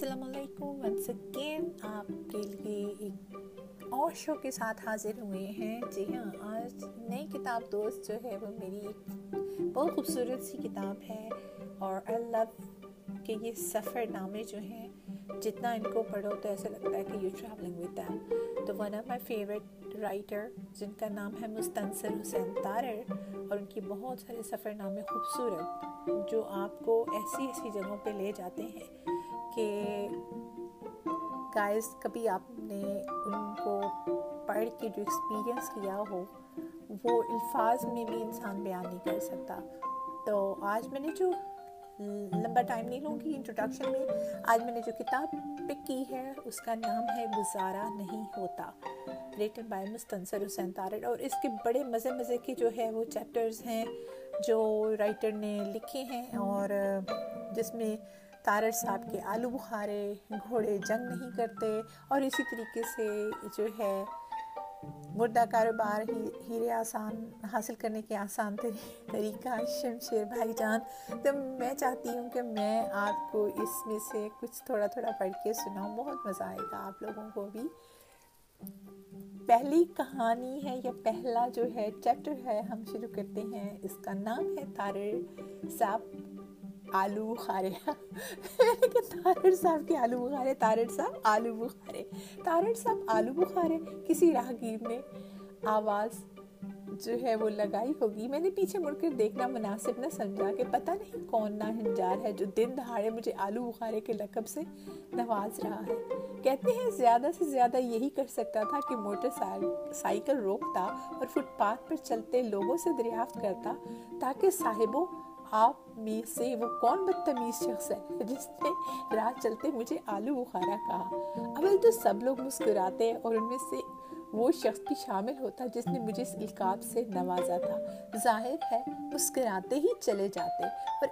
السلام علیکم once again آپ کے لیے ایک اور شو کے ساتھ حاضر ہوئے ہیں۔ جی ہاں آج نئی کتاب دوست جو ہے وہ میری ایک بہت خوبصورت سی کتاب ہے۔ اور اللہ کے یہ سفر نامے جو ہیں، جتنا ان کو پڑھو تو ایسا لگتا ہے کہ یو ٹریولنگ ود دیم تو one of my favourite writer جن کا نام ہے مستنصر حسین تارر، اور ان کی بہت سارے سفر نامے خوبصورت جو آپ کو ایسی ایسی جگہوں پہ لے جاتے ہیں۔ کہ گائز کبھی آپ نے ان کو پڑھ کے جو ایکسپیرئنس کیا ہو، وہ الفاظ میں بھی انسان بیان نہیں کر سکتا۔ تو آج میں نے جو لمبا ٹائم نہیں لوں گی انٹروڈکشن میں، آج میں نے جو کتاب پک کی ہے، اس کا نام ہے گزارا نہیں ہوتا۔ Written by Mustansar Hussain Tarar. اور اس کے بڑے مزے مزے کے جو ہے وہ چیپٹرز ہیں جو رائٹر نے لکھے ہیں اور جس میں تارر صاحب کے آلو بخارے، گھوڑے جنگ نہیں کرتے اور اسی طریقے سے جو ہے مردہ کاروبار ہیرے آسان، حاصل کرنے کے آسان طریقہ شمشیر بھائی جان۔ تو میں چاہتی ہوں کہ میں آپ کو اس میں سے کچھ تھوڑا تھوڑا پڑھ کے سناؤں۔ بہت مزہ آئے گا آپ لوگوں کو بھی۔ پہلی کہانی ہے یا پہلا جو ہے چیپٹر ہے، ہم شروع کرتے ہیں۔ اس کا نام ہے تارر صاحب۔ آلو بخارے۔ لیکن تارڑ صاحب کے آلو بخارے تارڑ صاحب آلو بخارے۔ تارڑ صاحب آلو بخارے، کسی راہگیر نے آواز جو ہے وہ لگائی ہوگی۔ میں نے پیچھے مڑ کر دیکھنا، مناسب نہ سمجھا کہ پتہ نہیں کون نہ ہنجار ہے جو دن دہاڑے مجھے آلو بخارے کے لقب سے نواز رہا ہے۔ کہتے ہیں، زیادہ سے زیادہ یہی کر سکتا تھا کہ موٹر سائیکل روکتا اور فٹ پاتھ پر چلتے لوگوں سے دریافت کرتا تاکہ صاحبوں آپ میں سے وہ کون بدتمیز شخص ہے جس نے رات چلتے مجھے آلو بخارا کہا؟ اول تو سب لوگ مسکراتے ہیں اور ان میں سے وہ شخص بھی شامل ہوتا جس نے مجھے اس القاب سے نوازا تھا۔ ظاہر ہے مسکراتے ہی چلے جاتے، پر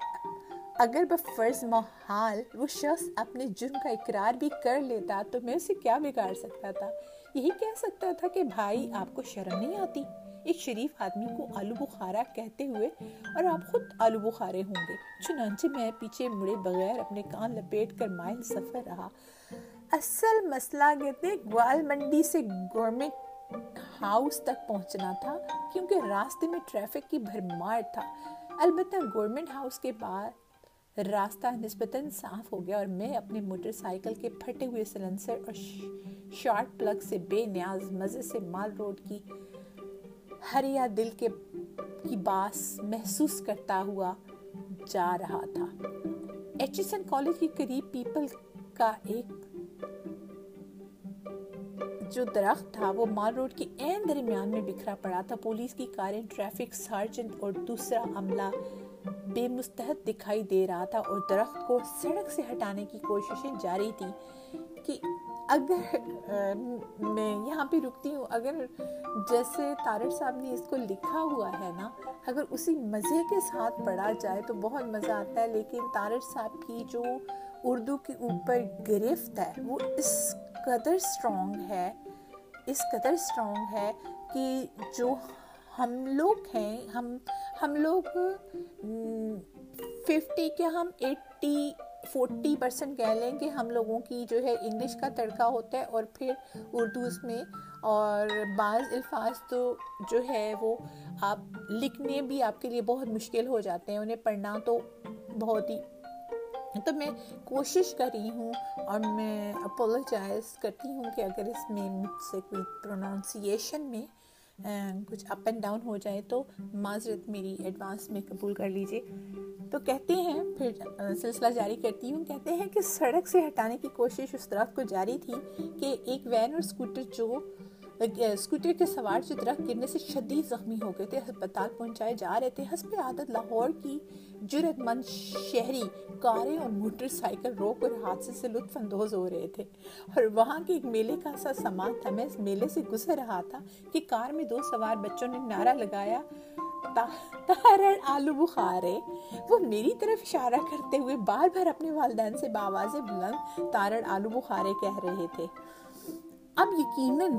اگر بفرض محال وہ شخص اپنے جرم کا اقرار بھی کر لیتا تو میں اسے کیا بگاڑ سکتا تھا؟ یہی کہہ سکتا تھا کہ بھائی، آپ کو شرم نہیں آتی۔ ایک شریف آدمی کو آلو بخارا کہتے ہوئے، اور آپ خود آلو بخارے ہوں گے۔ چنانچہ میں پیچھے مڑے بغیر اپنے کان لپیٹ کر مائل سفر رہا۔ اصل مسئلہ کہتے گوال منڈی سے گورمنٹ ہاؤس تک پہنچنا تھا، کیونکہ راستے میں ٹریفک کی بھرمار تھا۔ البتہ گورمنٹ ہاؤس کے بعد راستہ نسبتاً صاف ہو گیا، اور میں اپنے موٹر سائیکل کے پھٹے ہوئے سلنسر اور شارٹ پلگ سے بے نیاز مزے سے مال روڈ کی ہر یا دل کے کی باس محسوس کرتا ہوا جا رہا تھا۔ ایچ ایس این کالج کے قریب پیپل کا ایک جو درخت تھا، وہ مال روڈ کے این درمیان میں بکھرا پڑا تھا۔ پولیس کی کاریں ٹریفک سارجنٹ اور دوسرا عملہ بے مستحد دکھائی دے رہا تھا اور درخت کو سڑک سے ہٹانے کی کوششیں جاری تھیں کہ اگر میں یہاں پہ رکتی ہوں، اگر جیسے طارق صاحب نے اس کو لکھا ہوا ہے نا، اگر اسی مزے کے ساتھ پڑھا جائے تو بہت مزہ آتا ہے، لیکن طارق صاحب کی جو اردو کے اوپر گرفت ہے، وہ اس قدر اسٹرانگ ہے، اس قدر اسٹرانگ ہے کہ جو ہم لوگ ہیں، ہم ہم لوگ ففٹی کے ہم ایٹی فورٹی پرسینٹ کہہ لیں کہ ہم لوگوں کی جو ہے انگلش کا تڑکا ہوتا ہے اور پھر اردو اس میں، اور بعض الفاظ تو جو ہے وہ آپ لکھنے بھی آپ کے لیے بہت مشکل ہو جاتے ہیں، انہیں پڑھنا تو بہت ہی۔ تو میں کوشش کر رہی ہوں اور میں اپولوجائز کرتی ہوں کہ اگر اس میں مجھ سے کوئی پروناؤنسیشن میں کچھ اپ اینڈ ڈاؤن ہو جائے تو معذرت میری ایڈوانس میں قبول کر لیجیے تو کہتے ہیں، پھر سلسلہ جاری کرتی ہوں۔ کہتے ہیں کہ سڑک سے ہٹانے کی کوشش اس طرح کو جاری تھی کہ ایک وین اور اسکوٹر جو اسکوٹر کے سوار چترا گرنے سے شدید زخمی ہو گئے تھے، ہسپتال پہنچائے جا رہے تھے۔ حسب عادت، لاہور کی جرت مند شہری کاریں اور موٹر سائیکل روک اور حادثے سے لطف اندوز ہو رہے تھے۔ اور وہاں کے ایک میلے کا سا سامان تھا۔ میں اس میلے سے گزر رہا تھا کہ کار میں دو سوار بچوں نے نعرہ لگایا تارن آلو بخارے۔ وہ میری طرف اشارہ کرتے ہوئے بار بار اپنے والدین سے باواز بلند تارن آلو بخارے کہہ رہے تھے۔ اب یقیناً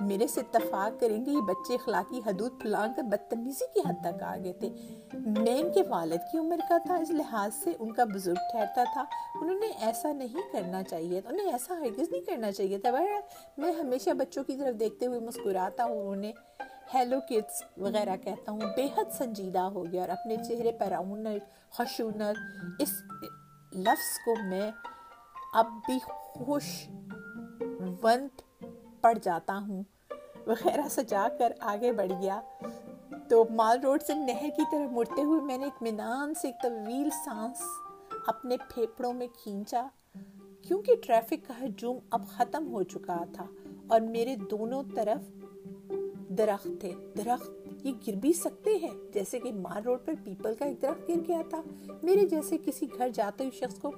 میرے سے اتفاق کریں گے، یہ بچے اخلاقی حدود پھلان کر بدتمیزی کی حد تک آ گئے تھے۔ میں ان کے والد کی عمر کا تھا، اس لحاظ سے ان کا بزرگ ٹھہرتا تھا۔ انہوں نے ایسا نہیں کرنا چاہیے تھا انہیں ایسا ہرگز نہیں کرنا چاہیے تھا۔ میں ہمیشہ بچوں کی طرف دیکھتے ہوئے مسکراتا ہوں انہیں ہیلو کڈس وغیرہ کہتا ہوں۔ بے حد سنجیدہ ہو گیا اور اپنے چہرے پر اونت خشونت اس لفظ کو میں اب بھی خوش ونت پڑ جاتا ہوں۔ وغیرہ سجا کر آگے بڑھ گیا۔ تو مال روڈ سے نہر کی طرف مڑتے ہوئے میں نے اطمینان سے ایک طویل سانس اپنے پھیپڑوں میں کھینچا۔ کیونکہ ٹریفک کا ہجوم اب ختم ہو چکا تھا اور میرے دونوں طرف درخت تھے۔ درخت یہ گر بھی سکتے ہیں۔ جیسے کہ مار روڈ پر پیپل کا ایک درخت گر گیا تھا۔ میرے جیسے کسی گھر جاتے ہوئے شخص کو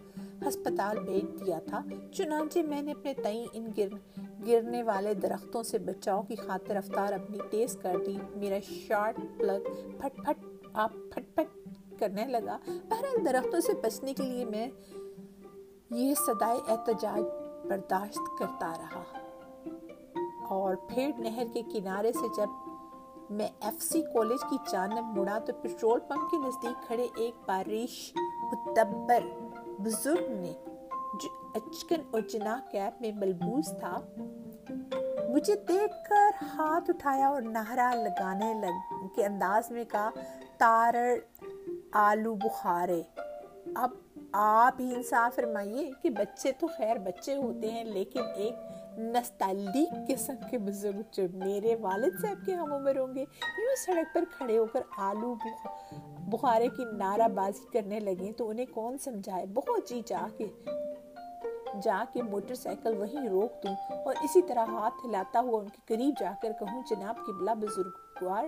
ہسپتال بھیج دیا تھا۔ چنانچہ میں نے اپنے تئیں ان گر، گرنے والے درختوں سے بچاؤ کی خاطر رفتار اپنی تیز کر دی۔ میرا شارٹ پلگ پھٹ پھٹ آپ پھٹ پھٹ کرنے لگا۔ بہرحال درختوں سے بچنے کے لیے میں یہ صدائے احتجاج برداشت کرتا رہا۔ اور پھر نہر کے کنارے سے جب میں ایف سی کالج کی جانب مڑا تو پٹرول پمپ کے نزدیک کھڑے ایک بارش متبر بزرگ نے جو اچکن اور جناح کیپ میں ملبوس تھا، مجھے دیکھ کر ہاتھ اٹھایا اور نہرا لگانے لگ، کے انداز میں کہا، تارڑ آلو بخارے۔ اب آپ ہی انصاف فرمائیے کہ بچے تو خیر بچے ہوتے ہیں، لیکن ایک نستعلیق قسم کے بزرگ جو میرے والد صاحب کے ہم عمر ہوں گے یوں سڑک پر کھڑے ہو کر آلو بخارے کی نعرہ بازی کرنے لگے تو انہیں کون سمجھائے؟ بہت جی چاہ کے، جا کے موٹر سائیکل وہیں روک دوں اور اسی طرح ہاتھ ہلاتا ہوا ان کے قریب جا کر کہوں، جناب قبلہ بزرگوار،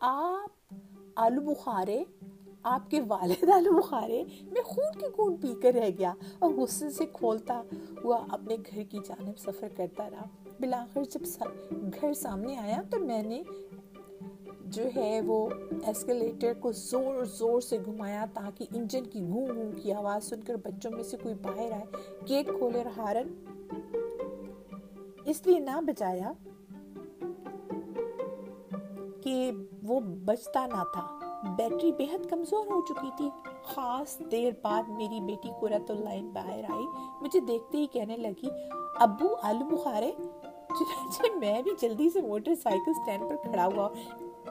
آپ آلو بخارے آپ کے والد آلو بخارے میں خون کی خون پی کر رہ گیا اور غصے سے کھولتا ہوا اپنے گھر کی جانب سفر کرتا رہا۔ بلاخر جب سا گھر سامنے آیا تو میں نے جو ہے وہ ایسکلیٹر کو زور زور سے گھمایا تاکہ انجن کی گھوم گھوم کی آواز سن کر بچوں میں سے کوئی باہر آئے۔ گیٹ کھولے اور ہارن اس لیے نہ بجایا کہ وہ بچتا نہ تھا۔ بیٹری بے حد کمزور ہو چکی تھی۔ خاص دیر بعد میری بیٹی قرۃ العین باہر آئی، مجھے دیکھتے ہی کہنے لگی، ابو آلو بخارے، چنانچہ میں بھی جلدی سے موٹر سائیکل سٹینڈ پر کھڑا ہوا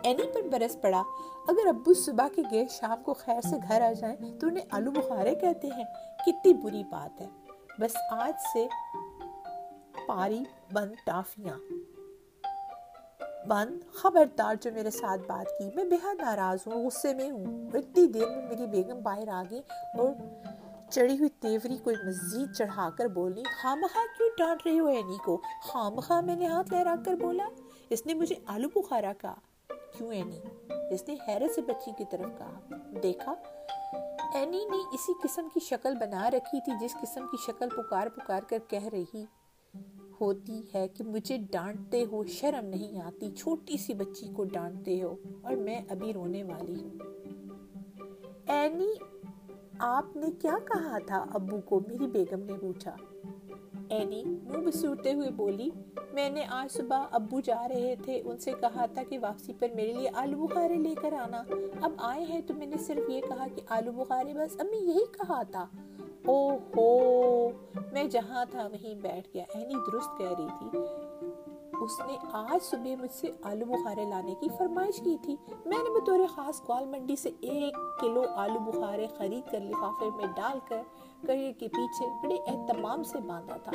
اینی پر برس پڑا۔ اگر ابو صبح کے گئے شام کو خیر سے گھر آ جائیں تو انہیں آلو بخارے کہتے ہیں۔ کتنی بری بات ہے۔ بس آج سے پاری بند ٹافیاں۔ بند خبردار جو میرے ساتھ بات کی، میں بہت ناراض ہوں، غصے میں ہوں۔ اتنی دیر میں میری بیگم باہر آ گئی اور چڑھی ہوئی تیوری کوئی مزید چڑھا کر بولی خواہ کیوں ڈانٹ رہی ہو اینی کو؟ خواہ میں نے ہاتھ لہرا کر بولا، اس نے مجھے آلو بخارا کہا۔ کیوں اینی؟ اس نے حیرت سے بچی کی طرف کہا۔ دیکھا، اینی نے اسی قسم کی شکل بنا رکھی تھی جس قسم کی شکل پکار پکار کر کہہ رہی۔ ہوتی ہے کہ مجھے ڈانٹتے ہو، شرم نہیں آتی، چھوٹی سی بچی کو ڈانٹتے ہو اور میں ابھی رونے والی ہوں۔ اینی، آپ نے کیا کہا تھا؟ ابو کو میری بیگم نے پوچھا۔ اینی، منہ بسورتے ہوئے بولی، میں نے آج صبح ابو جا رہے تھے، ان سے کہا تھا کہ واپسی پر میرے لیے آلو بخارے لے کر آنا۔ اب آئے ہیں تو میں نے صرف یہ کہا کہ آلو بخارے، بس امی یہی کہا تھا۔ او ہو میں جہاں تھا وہیں بیٹھ گیا۔ اینی درست کہہ رہی تھی۔ اس نے آج صبح مجھ سے آلو بخارے لانے کی فرمائش کی تھی۔ میں نے بطور خاص گوال منڈی سے ایک کلو آلو بخارے خرید کر لفافے میں ڈال کر کریئر کے پیچھے بڑے اہتمام سے باندھا تھا۔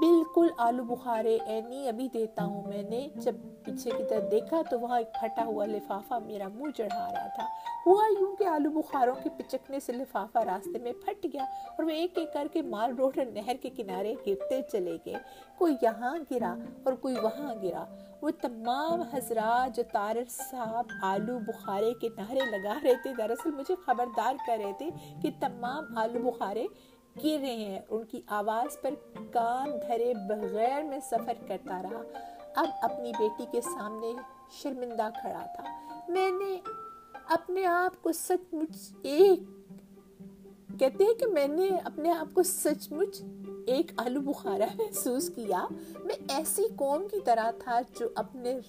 بالکل آلو بخارے اینی ابھی دیتا ہوں میں نے۔ جب پیچھے کی طرف دیکھا تو وہاں ایک پھٹا ہوا لفافہ میرا منہ چڑھا رہا تھا۔ ہوا یوں کہ آلو بخاروں کے پچکنے سے لفافہ راستے میں پھٹ گیا اور وہ ایک ایک کر کے مال روڈ اور نہر کے کنارے گرتے چلے گئے۔ کوئی یہاں گرا اور کوئی وہاں گرا۔ وہ تمام حضرات جو تارر صاحب آلو بخارے کے نعرے لگا رہے تھے، دراصل مجھے خبردار کر رہے تھے کہ تمام آلو بخارے گر رہے ہیں، ان کی آواز پر کان دھرے بغیر میں سفر کرتا رہا۔ اب اپنی بیٹی کے سامنے شرمندہ کھڑا تھا۔ میں نے اپنے آپ کو سچ مچ ایک، کہتے ہیں کہ میں نے اپنے آپ کو سچ مچ ایک آلو بخارا محسوس کیا۔ میں ایسی قوم کی طرح تھا جو اپنے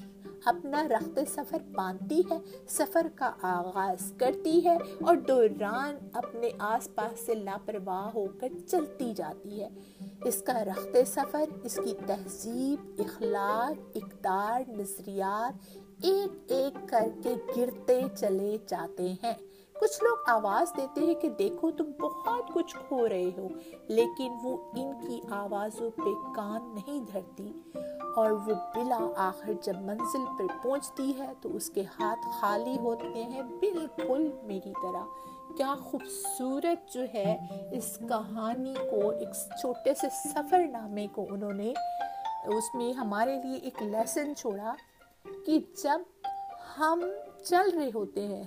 اپنا رخت سفر باندھتی ہے، سفر کا آغاز کرتی ہے اور دوران اپنے آس پاس سے لاپرواہ ہو کر چلتی جاتی ہے۔ اس کا رخت سفر، اس کی تہذیب، اخلاق، اقدار، نظریات ایک ایک کر کے گرتے چلے جاتے ہیں۔ کچھ لوگ آواز دیتے ہیں کہ دیکھو تم بہت کچھ کھو رہے ہو، لیکن وہ ان کی آوازوں پہ کان نہیں دھرتی۔ اور وہ بلا آخر جب منزل پر پہنچتی ہے تو اس کے ہاتھ خالی ہوتے ہیں بالکل میری طرح۔ کیا خوبصورت جو ہے اس کہانی کو ایک چھوٹے سے سفر نامے کو انہوں نے اس میں ہمارے لیے ایک لیسن چھوڑا کہ جب ہم چل رہے ہوتے ہیں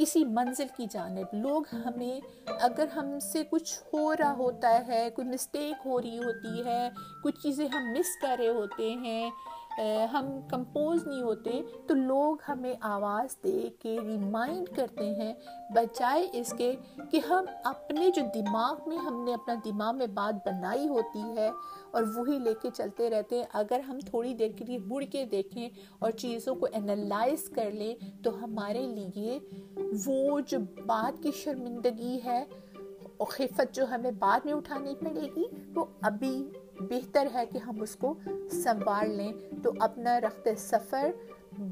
کسی منزل کی جانب۔ لوگ ہمیں، اگر ہم سے کچھ ہو رہا ہوتا ہے، کوئی مسٹیک ہو رہی ہوتی ہے کچھ چیزیں ہم مس کر رہے ہوتے ہیں ہم کمپوز نہیں ہوتے تو لوگ ہمیں آواز دے کے ریمائنڈ کرتے ہیں، بجائے اس کے کہ ہم اپنے جو دماغ میں ہم نے اپنا دماغ میں بات بنائی ہوتی ہے اور وہی لے کے چلتے رہتے ہیں۔ اگر ہم تھوڑی دیر کے لیے مڑ کے دیکھیں اور چیزوں کو انالائز کر لیں تو ہمارے لیے وہ جو بات کی شرمندگی ہے اور خفت جو ہمیں بعد میں اٹھانی پڑے گی، وہ ابھی بہتر ہے کہ ہم اس کو سنبھال لیں۔ تو اپنا رخت سفر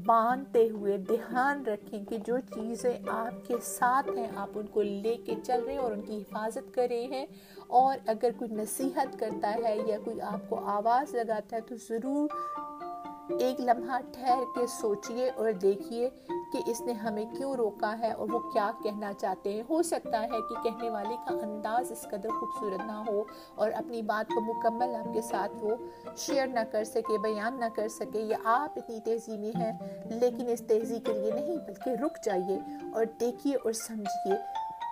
باندھتے ہوئے دھیان رکھیں کہ جو چیزیں آپ کے ساتھ ہیں، آپ ان کو لے کے چل رہے ہیں اور ان کی حفاظت کر رہے ہیں۔ اور اگر کوئی نصیحت کرتا ہے یا کوئی آپ کو آواز لگاتا ہے تو ضرور ایک لمحہ ٹھہر کے سوچئے اور دیکھیے کہ اس نے ہمیں کیوں روکا ہے اور وہ کیا کہنا چاہتے ہیں؟ ہو سکتا ہے کہ کہنے والے کا انداز اس قدر خوبصورت نہ ہو اور اپنی بات کو مکمل آپ کے ساتھ وہ شیئر نہ کر سکے، بیان نہ کر سکے یا آپ اتنی تیزی میں ہیں، لیکن اس تیزی کے لیے نہیں، بلکہ رک جائیے اور دیکھیے اور سمجھیے۔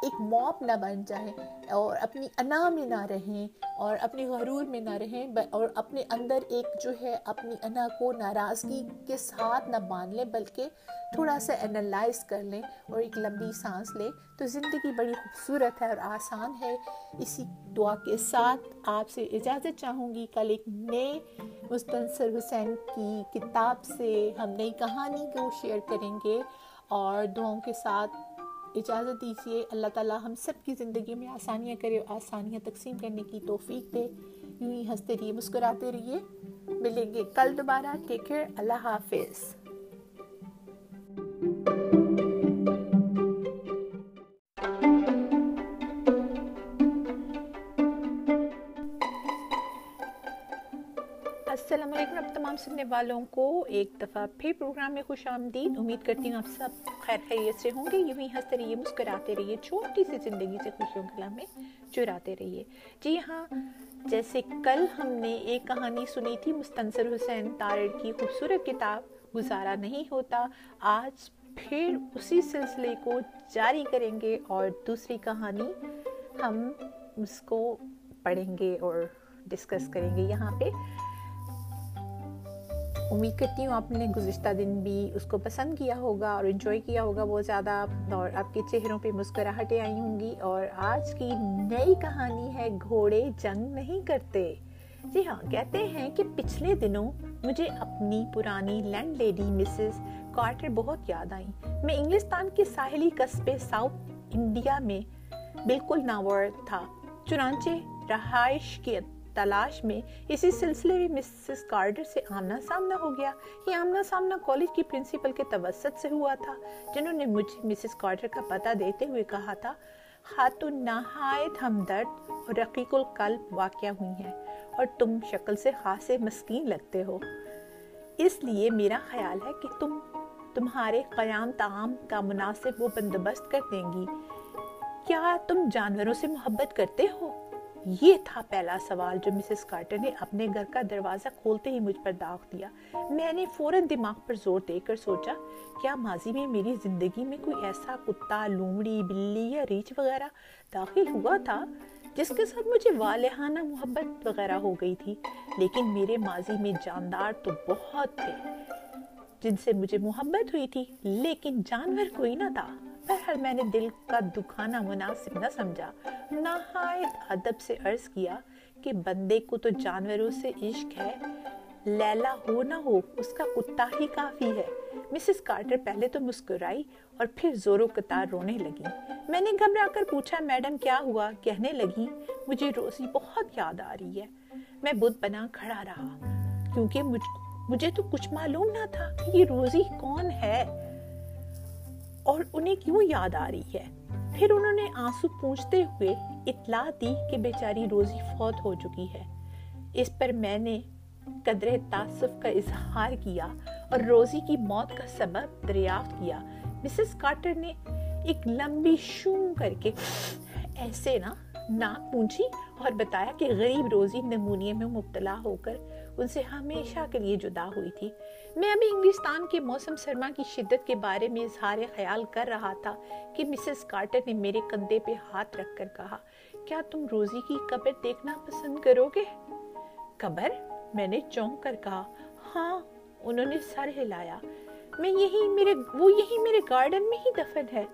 ایک موپ نہ بن جائیں اور اپنی انا میں نہ رہیں اور اپنی غرور میں نہ رہیں اور اپنے اندر ایک جو ہے اپنی انا کو ناراضگی کے ساتھ نہ باندھ لیں، بلکہ تھوڑا سا انالائز کر لیں اور ایک لمبی سانس لیں۔ تو زندگی بڑی خوبصورت ہے اور آسان ہے۔ اسی دعا کے ساتھ آپ سے اجازت چاہوں گی، کل ایک نئے مستنصر حسین کی کتاب سے ہم نئی کہانی کو شیئر کریں گے اور دعاؤں کے ساتھ اجازت دیجیے اللہ تعالیٰ ہم سب کی زندگی میں آسانیاں کرے آسانیاں تقسیم کرنے کی توفیق دے۔ یوں ہی ہنستے رہیے، مسکراتے رہیے۔ ملیں گے کل دوبارہ۔ ٹیک کیئر اللہ حافظ۔ سننے والوں کو ایک دفعہ پھر پروگرام میں خوش آمدید۔ امید کرتی ہوں آپ سب خیر خیریت سے ہوں گے۔ یوں ہی ہنستے رہیے، مسکراتے رہیے، چھوٹی سی زندگی سے خوشیوں کلا میں چراتے رہیے۔ جی ہاں جیسے کل ہم نے ایک کہانی سنی تھی، مستنصر حسین تارڑ کی خوبصورت کتاب گزارا نہیں ہوتا۔ آج پھر اسی سلسلے کو جاری کریں گے اور دوسری کہانی ہم اس کو پڑھیں گے اور ڈسکس کریں گے۔ یہاں پہ امید کرتی ہوں آپ نے گزشتہ دن بھی اس کو پسند کیا ہوگا اور انجوائے کیا ہوگا۔ بہت زیادہ اور آپ کے چہروں پہ مسکراہٹیں آئی ہوں گی اور آج کی نئی کہانی ہے، گھوڑے جنگ نہیں کرتے۔ جی ہاں کہتے ہیں کہ پچھلے دنوں مجھے اپنی پرانی لینڈ لیڈی مسز کارٹر بہت یاد آئیں۔ میں انگلستان کے ساحلی قصبے ساؤتھ انڈیا میں بالکل ناور تھا، چنانچہ رہائش کے تلاش میں اسی سلسلے میں مسز کارڈر سے آمنا سامنا ہو گیا۔ یہ آمنا سامنا کالج کی پرنسپل کے توسط سے ہوا تھا، جنہوں نے مجھے مسز کارڈر کا پتہ دیتے ہوئے کہا تھا، خاتون نہایت ہمدرد اور رقیق القلب واقع ہوئی ہیں اور تم شکل سے خاصے مسکین لگتے ہو۔ اس لیے میرا خیال ہے کہ تم تمہارے قیام تعام کا مناسب وہ بندوبست کر دیں گی۔ کیا تم جانوروں سے محبت کرتے ہو؟ یہ تھا پہلا سوال جو مسز کارٹر نے اپنے گھر کا دروازہ کھولتے ہی مجھ پر داغ دیا۔ میں نے فوراً دماغ پر زور دے کر سوچا، کیا ماضی میں میری زندگی میں کوئی ایسا کتا، لومڑی، بلی یا ریچھ وغیرہ داخل ہوا تھا جس کے ساتھ مجھے والہانہ محبت وغیرہ ہو گئی تھی؟ لیکن میرے ماضی میں جاندار تو بہت تھے جن سے مجھے محبت ہوئی تھی، لیکن جانور کوئی نہ تھا۔ بہرحال میں نے دل کا دکھانا مناسب نہ سمجھا۔ نہایت ادب سے عرض کیا کہ بندے کو تو جانوروں سے عشق ہے لیلا ہو نہ ہو اس کا کتا ہی کافی ہے۔ مسز کارٹر پہلے تو مسکرائی اور پھر زورو قطار رونے لگی۔ میں نے گھبرا کر پوچھا میڈم کیا ہوا؟ کہنے لگی مجھے روزی بہت یاد آ رہی ہے۔ میں بدھ بنا کھڑا رہا کیونکہ مجھ, مجھے تو کچھ معلوم نہ تھا کہ یہ روزی کون ہے۔ اور انہیں کیوں یاد آ رہی ہے؟ پھر انہوں نے آنسو پوچھتے ہوئے اطلاع دی کہ بیچاری روزی فوت ہو چکی ہے۔ اس پر میں نے قدر تعصف کا اظہار کیا اور روزی کی موت کا سبب دریافت کیا۔ مسز کارٹر نے ایک لمبی شوں کر کے ایسے نا ناک پونچھی اور بتایا کہ غریب روزی نمونیے میں مبتلا ہو کر ان سے ہمیشہ کے لیے جدا ہوئی تھی۔ میں ابھی انگلستان کے موسم سرما کی شدت کے بارے میں اظہار خیال کر رہا تھا کہ مسز کارٹر نے میرے کندھے پہ ہاتھ رکھ کر کہا، کیا تم روزی کی قبر دیکھنا پسند کرو گے؟ قبر؟ میں نے چونک کر کہا ہاں انہوں نے سر ہلایا۔ میں یہی میرے، وہ یہی میرے گارڈن میں ہی دفن ہے۔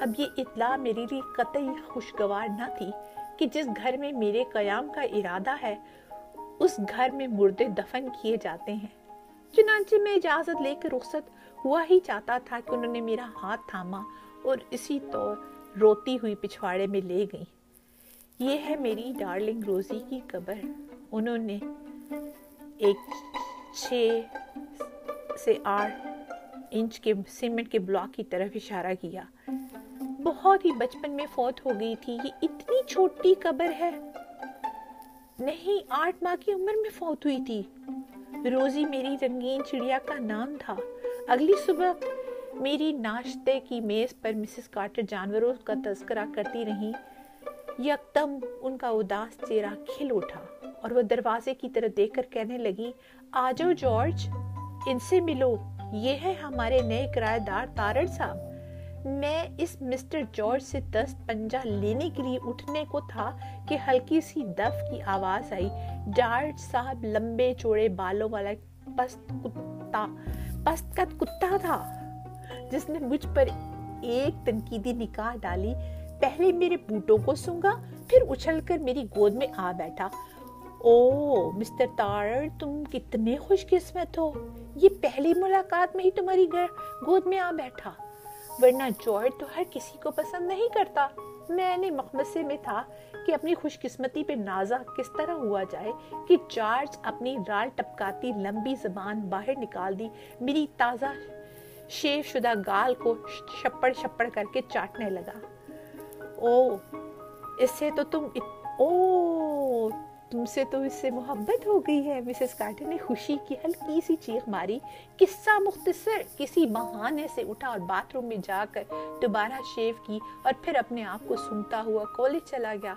اب یہ اطلاع میرے لیے قطعی خوشگوار نہ تھی کہ جس گھر میں میرے قیام کا ارادہ ہے، اس گھر میں مردے دفن کیے جاتے ہیں۔ چنانچہ میں اجازت لے کے رخصت ہوا ہی چاہتا تھا کہ انہوں نے میرا ہاتھ تھاما اور اسی طور روتی ہوئی پچھواڑے میں لے گئی یہ ہے میری ڈارلنگ روزی کی قبر۔ انہوں نے ایک چھ سے آٹھ انچ کے سیمنٹ کے بلاک کی طرف اشارہ کیا۔ بہت ہی بچپن میں فوت ہو گئی تھی۔ یہ اتنی چھوٹی قبر ہے۔ نہیں، آٹھ ماہ کی عمر میں فوت ہوئی تھی۔ روزی میری رنگین چڑیا کا نام تھا۔ اگلی صبح میری ناشتے کی میز پر مسز کارٹر جانوروں کا تذکرہ کرتی رہی۔ یکدم ان کا اداس چہرہ کھل اٹھا اور وہ دروازے کی طرف دیکھ کر کہنے لگی، آجو جارج، ان سے ملو۔ یہ ہے ہمارے نئے کرایہ دار تارڑ صاحب۔ میں اس مسٹر جارج سے دست پنجہ لینے کے لیے اٹھنے کو تھا کہ ہلکی سی دف کی آواز آئی۔ جارج صاحب لمبے چوڑے بالوں والا پست کتا، پست کت کتا تھا، جس نے مجھ پر ایک تنقیدی نکاح ڈالی۔ پہلے میرے بوٹوں کو سنگا پھر اچھل کر میری گود میں آ بیٹھا۔ او، مسٹر تارر تم کتنے خوش قسمت ہو۔ یہ پہلی ملاقات میں ہی تمہاری گود میں آ بیٹھا۔ ورنہ جارج تو ہر کسی کو پسند نہیں کرتا۔ میں نے مخمسے میں تھا کہ اپنی خوش قسمتی پہ نازا کس طرح ہوا جائے کہ جارج اپنی رال ٹپکاتی لمبی زبان باہر نکال دی، میری تازہ شیف شدہ گال کو شپڑ شپڑ کر کے چاٹنے لگا۔ او اس سے تو تم او تم سے تو اس سے محبت ہو گئی ہے۔ مسز کارٹر نے خوشی کی ہلکی سی چیخ ماری۔ قصہ مختصر کسی بہانے سے اٹھا اور باتھ روم میں جا کر دوبارہ شیو کی اور پھر اپنے آپ کو سنتا ہوا کالج چلا گیا۔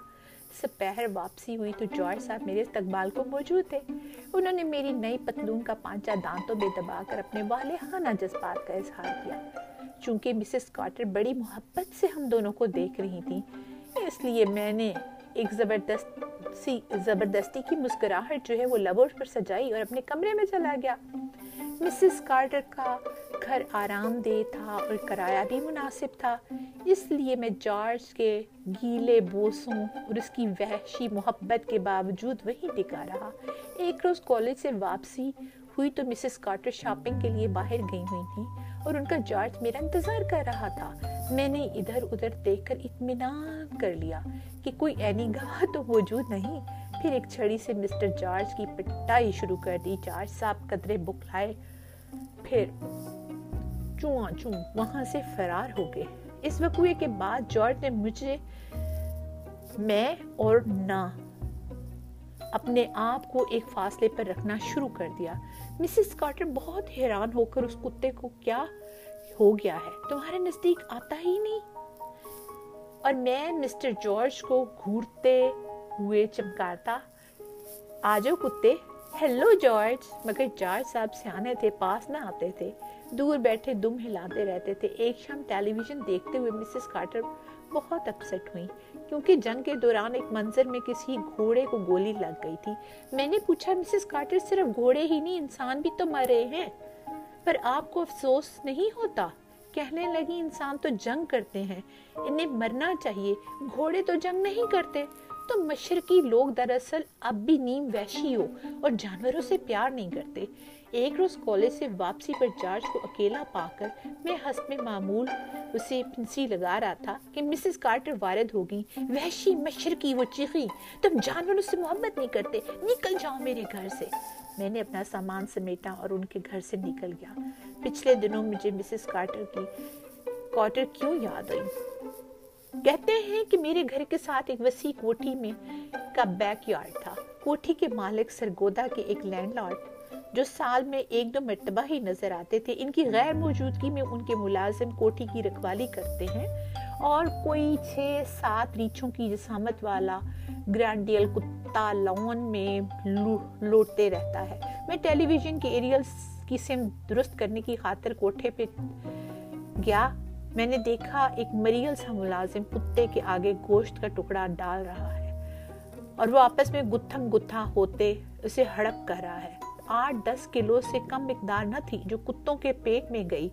سپہر واپسی ہوئی تو جارج صاحب میرے استقبال کو موجود تھے۔ انہوں نے میری نئی پتلون کا پانچا دانتوں میں دبا کر اپنے والہانہ جذبات کا اظہار کیا۔ چونکہ مسز کارٹر بڑی محبت سے ہم دونوں کو دیکھ رہی تھیں، اس لیے میں نے ایک زبردست سی زبردستی کی مسکراہٹ جو ہے وہ لبوش پر سجائی اور اپنے کمرے میں چلا گیا۔ مسز کارٹر کا گھر آرام دہ تھا اور کرایہ بھی مناسب تھا، اس لیے میں جارج کے گیلے بوسوں اور اس کی وحشی محبت کے باوجود وہی ٹکا رہا۔ ایک روز کالج سے واپسی ہوئی تو مسز کارٹر شاپنگ کے لیے باہر گئی ہوئی تھی اور ان کا جارج میرا انتظار کر رہا تھا۔ میں نے ادھر ادھر دیکھ کر اطمینان کر لیا کہ کوئی اینی گاہ تو موجود نہیں۔ پھر ایک چھڑی سے مسٹر جارج کی پٹائی شروع کر دی۔ جارج صاحب قدرے بکلائے پھر چواں چوں وہاں سے فرار ہو گئے۔ اس وقوعے کے بعد جارج نے مجھے میں اور نہ اپنے آپ کو ایک فاصلے پر رکھنا شروع کر دیا۔ مسز کارٹر بہت حیران ہو کر اس کتے کو کیا ہو گیا ہے؟ تمہارے نزدیک آتا ہی نہیں۔ اور میں مسٹر جارج کو گھورتے ہوئے چمکارتا آجو کتے۔ ہیلو جارج، مگر جارج صاحب سیانے تھے، پاس نہ آتے تھے۔ دور بیٹھے دم ہلاتے رہتے تھے۔ ایک شام ٹیلی ویژن دیکھتے ہوئے مسز کارٹر بہت اپسٹ ہوئی کیونکہ جنگ کے دوران ایک منظر میں کسی گھوڑے کو گولی لگ گئی تھی۔ میں نے پوچھا، مسز کارٹر صرف گھوڑے ہی نہیں، انسان بھی تو مرے ہیں۔ پر آپ کو افسوس نہیں ہوتا؟ کہنے لگی، انسان تو جنگ کرتے ہیں۔ انہیں مرنا چاہیے، گھوڑے تو جنگ نہیں کرتے۔ تو مشرقی لوگ دراصل اب بھی نیم ویشی ہو اور جانوروں سے پیار نہیں کرتے۔ ایک روز کالج سے واپسی پر جارج کو اکیلا پا کر میں حسب معمول اسے پنسی لگا رہا تھا کہ مسز کارٹر وارد ہوگی۔ وحشی مشرقی وہ چیخی۔ تم جانوروں سے محبت نہیں کرتے۔ نکل جاؤ میرے گھر سے۔ میں نے اپنا سامان سمیٹا اور ان کے گھر سے نکل گیا۔ پچھلے دنوں مجھے مسز کارٹر کی کارٹر کیوں یاد آئی؟ کہتے ہیں کہ میرے گھر کے ساتھ ایک وسیع کوٹھی میں کا بیک یارڈ تھا۔ کوٹھی کے مالک سرگودا کے ایک لینڈ لارڈ جو سال میں ایک دو مرتبہ ہی نظر آتے تھے، ان کی غیر موجودگی میں ان کے ملازم کوٹھی کی رکھوالی کرتے ہیں اور کوئی چھ سات ریچھوں کی جسامت والا گرانڈیل کتا لون میں لوٹتے رہتا ہے۔ میں ٹیلی ویژن کے ایریل کی سم درست کرنے کی خاطر کوٹھے پہ گیا۔ میں نے دیکھا ایک مریل سا ملازم کتے کے آگے گوشت کا ٹکڑا ڈال رہا ہے اور وہ آپس میں گتھم گتھا ہوتے اسے ہڑپ کر رہا ہے۔ آٹھ دس کلو سے کم مقدار نہ تھی جو کتوں کے پیٹ میں گئی۔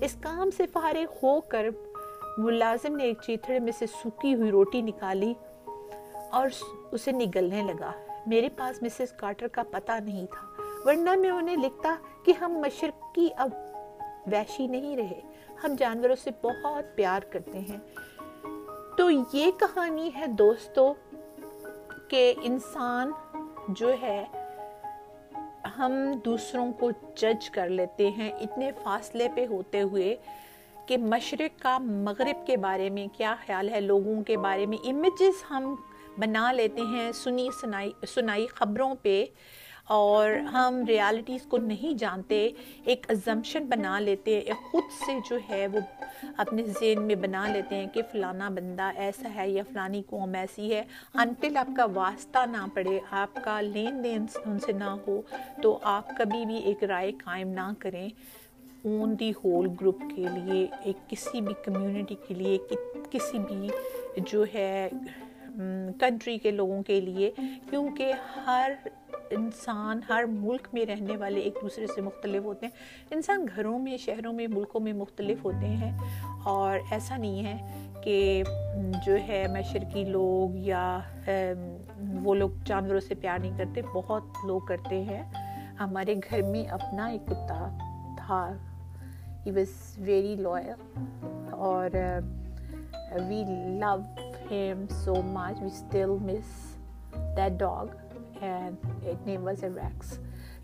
اس کام سے فارغ ہو کر ملازم نے ایک چیتھڑے میں سے سوکی ہوئی روٹی نکالی اور اسے نگلنے لگا۔ میرے پاس مسز کارٹر کا پتہ نہیں تھا، ورنہ میں انہیں لکھتا کہ ہم مشرقی اب ویشی نہیں رہے۔ ہم جانوروں سے بہت پیار کرتے ہیں۔ تو یہ کہانی ہے دوستو کہ انسان جو ہے ہم دوسروں کو جج کر لیتے ہیں اتنے فاصلے پہ ہوتے ہوئے کہ مشرق کا مغرب کے بارے میں کیا خیال ہے، لوگوں کے بارے میں امیجز ہم بنا لیتے ہیں، سنی سنائی سنائی خبروں پہ۔ اور ہم ریالٹیز کو نہیں جانتے، ایک ازمشن بنا لیتے ہیں خود سے جو ہے وہ اپنے ذہن میں بنا لیتے ہیں کہ فلانا بندہ ایسا ہے یا فلانی قوم ایسی ہے۔ انٹل آپ کا واسطہ نہ پڑے، آپ کا لین دین ان سے نہ ہو، تو آپ کبھی بھی ایک رائے قائم نہ کریں۔ اون دی ہول گروپ کے لیے، ایک کسی بھی کمیونٹی کے لیے کسی بھی جو ہے کنٹری کے لوگوں کے لیے، کیونکہ ہر انسان، ہر ملک میں رہنے والے ایک دوسرے سے مختلف ہوتے ہیں۔ انسان گھروں میں، شہروں میں، ملکوں میں مختلف ہوتے ہیں۔ اور ایسا نہیں ہے کہ جو ہے مشرقی لوگ یا وہ لوگ جانوروں سے پیار نہیں کرتے۔ بہت لوگ کرتے ہیں۔ ہمارے گھر میں اپنا ایک کتا تھا۔ ہی واز ویری لوئل اور we love him so much we still miss that dog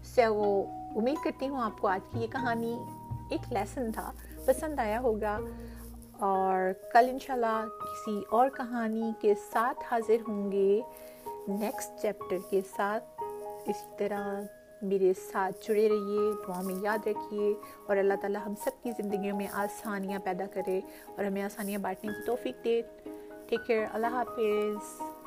so امید کرتی ہوں آپ کو آج کی یہ کہانی ایک لیسن تھا پسند آیا ہوگا اور کل انشاءاللہ کسی اور کہانی کے ساتھ حاضر ہوں گے نیکسٹ چیپٹر کے ساتھ اسی طرح میرے ساتھ جڑے رہیے دعا میں یاد رکھیے اور اللہ تعالیٰ ہم سب کی زندگیوں میں آسانیاں پیدا کرے اور ہمیں آسانیاں بانٹنے کی توفیق دے ٹیک کیئر اللہ حافظ